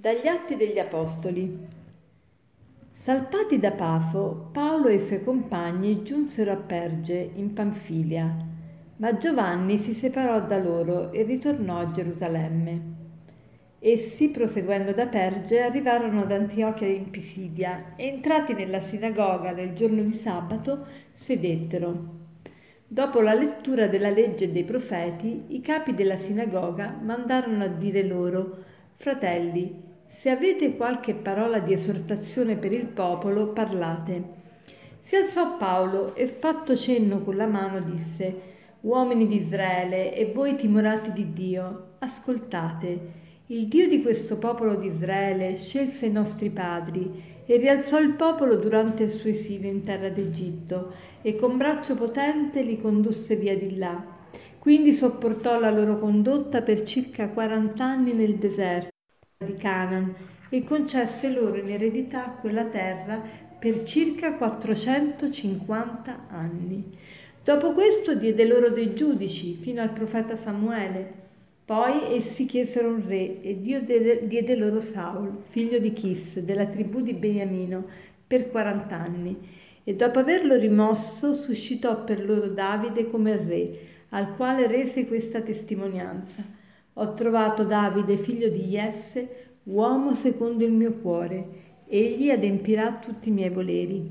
Dagli Atti degli Apostoli. Salpati da Pafo, Paolo e i suoi compagni giunsero a Perge, in Panfilia, ma Giovanni si separò da loro e ritornò a Gerusalemme. Essi, proseguendo da Perge, arrivarono ad Antiochia in Pisidia e, entrati nella sinagoga nel giorno di sabato, sedettero. Dopo la lettura della legge dei profeti, i capi della sinagoga mandarono a dire loro, Fratelli, se avete qualche parola di esortazione per il popolo, parlate. Si alzò Paolo e fatto cenno con la mano disse, Uomini di Israele e voi timorati di Dio, ascoltate. Il Dio di questo popolo di Israele scelse i nostri padri e rialzò il popolo durante il suo esilio in terra d'Egitto e con braccio potente li condusse via di là. Quindi sopportò la loro condotta per circa 40 anni nel deserto di Canaan e concesse loro in eredità quella terra per circa 450 anni. Dopo questo diede loro dei giudici fino al profeta Samuele. Poi essi chiesero un re e Dio diede loro Saul, figlio di Chis, della tribù di Beniamino, per 40 anni. E dopo averlo rimosso suscitò per loro Davide come re, al quale rese questa testimonianza. Ho trovato Davide, figlio di Jesse, uomo secondo il mio cuore. Egli adempirà tutti i miei voleri.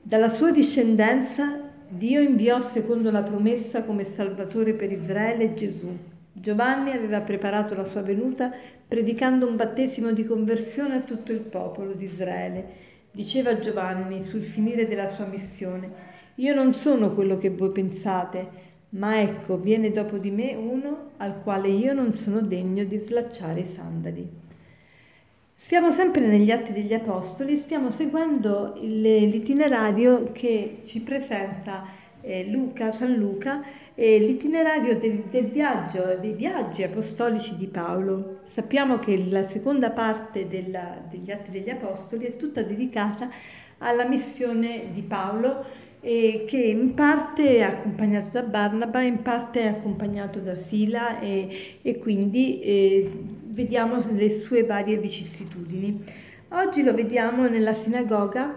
Dalla sua discendenza Dio inviò secondo la promessa come Salvatore per Israele Gesù. Giovanni aveva preparato la sua venuta predicando un battesimo di conversione a tutto il popolo di Israele. Diceva Giovanni sul finire della sua missione, io non sono quello che voi pensate, ma ecco, viene dopo di me uno al quale io non sono degno di slacciare i sandali. Siamo sempre negli Atti degli Apostoli, stiamo seguendo l'itinerario che ci presenta eh, Luca, San Luca, eh, l'itinerario del, del, viaggio, dei viaggi apostolici di Paolo. Sappiamo che la seconda parte della, degli Atti degli Apostoli è tutta dedicata alla missione di Paolo e che in parte è accompagnato da Barnaba, in parte è accompagnato da Sila e, e quindi eh, vediamo le sue varie vicissitudini. Oggi lo vediamo nella sinagoga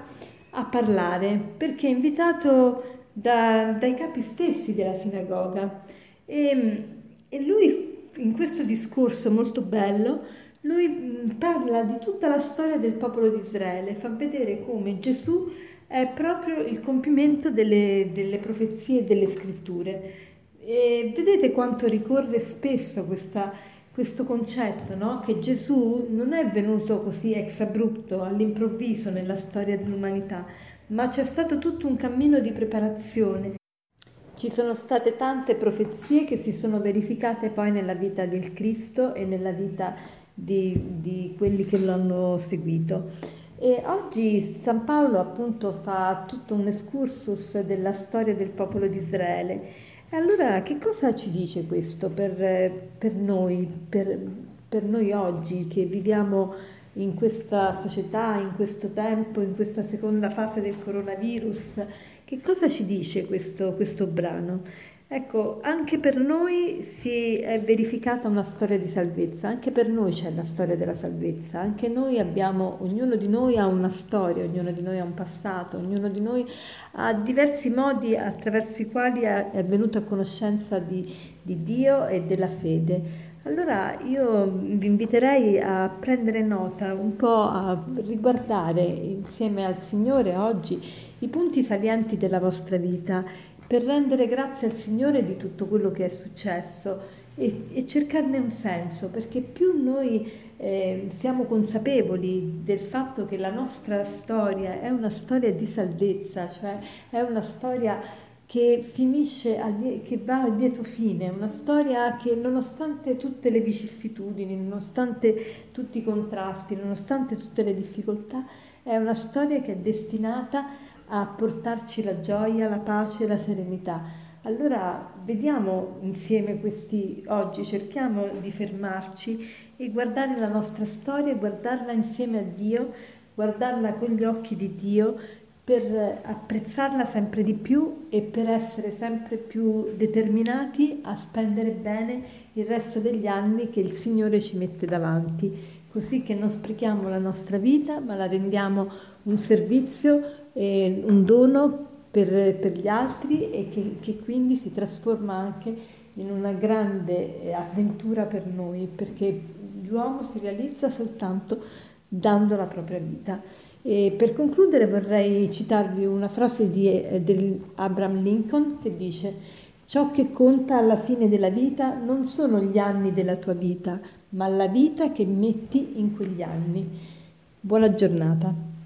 a parlare perché è invitato da, dai capi stessi della sinagoga e, e lui in questo discorso molto bello lui mm, parla di tutta la storia del popolo di Israele, fa vedere come Gesù è proprio il compimento delle, delle profezie e delle scritture. E vedete quanto ricorre spesso questa, questo concetto, no? che Gesù non è venuto così ex abrupto, all'improvviso nella storia dell'umanità, ma c'è stato tutto un cammino di preparazione. Ci sono state tante profezie che si sono verificate poi nella vita del Cristo e nella vita di, di quelli che lo hanno seguito. E oggi San Paolo appunto fa tutto un excursus della storia del popolo di Israele. E allora che cosa ci dice questo per, per noi, per, per noi oggi che viviamo in questa società, in questo tempo, in questa seconda fase del coronavirus? Che cosa ci dice questo, questo brano? Ecco, anche per noi si è verificata una storia di salvezza, anche per noi c'è la storia della salvezza, anche noi abbiamo, ognuno di noi ha una storia, ognuno di noi ha un passato, ognuno di noi ha diversi modi attraverso i quali è venuto a conoscenza di, di Dio e della fede. Allora io vi inviterei a prendere nota, un po' a riguardare insieme al Signore oggi i punti salienti della vostra vita per rendere grazie al Signore di tutto quello che è successo e, e cercarne un senso, perché più noi eh, siamo consapevoli del fatto che la nostra storia è una storia di salvezza, cioè è una storia che finisce, che va a lieto fine, una storia che nonostante tutte le vicissitudini, nonostante tutti i contrasti, nonostante tutte le difficoltà, è una storia che è destinata a portarci la gioia, la pace e la serenità. Allora vediamo insieme questi oggi, cerchiamo di fermarci e guardare la nostra storia, guardarla insieme a Dio, guardarla con gli occhi di Dio per apprezzarla sempre di più e per essere sempre più determinati a spendere bene il resto degli anni che il Signore ci mette davanti così che non sprechiamo la nostra vita, ma la rendiamo un servizio, eh, un dono per, per, gli altri e che, che quindi si trasforma anche in una grande eh, avventura per noi, perché l'uomo si realizza soltanto dando la propria vita. E per concludere vorrei citarvi una frase di, eh, di Abraham Lincoln che dice ciò che conta alla fine della vita non sono gli anni della tua vita, ma la vita che metti in quegli anni. Buona giornata.